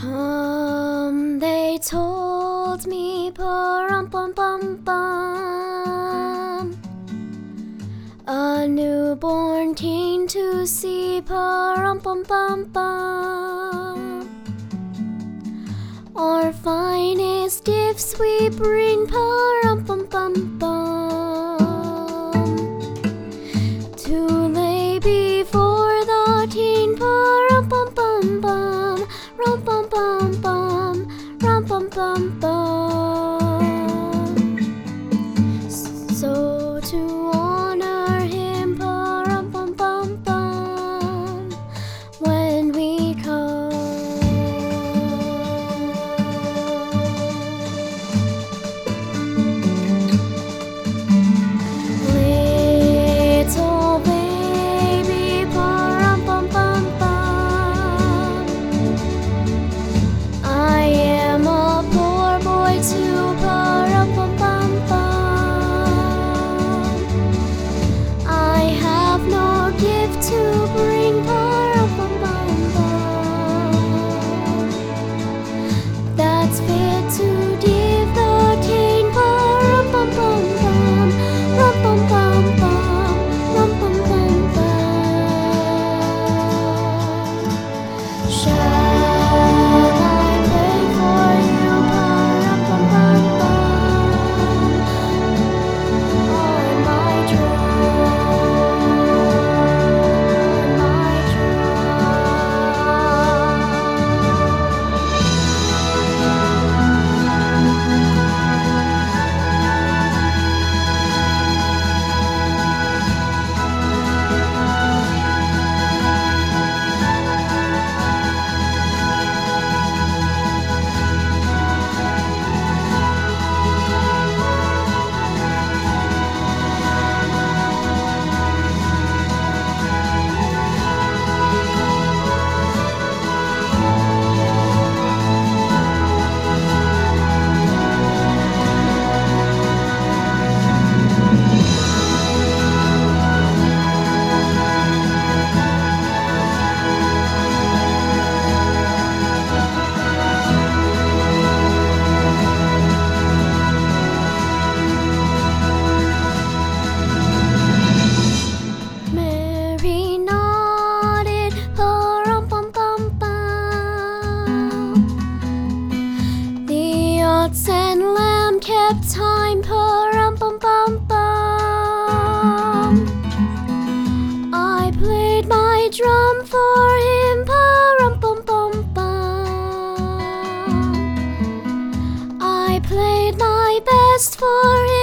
Come, they told me, pum pum pum bum. A newborn teen to see, pum pum pum bum. Our finest gifts we bring, pum pum pum bum. Bum bum bum. 说。Mary nodded, pum pum pum pum. The ox and lamb kept time, pum pum pum pum. I played my drum for him, pum pum pum pum. I played my best for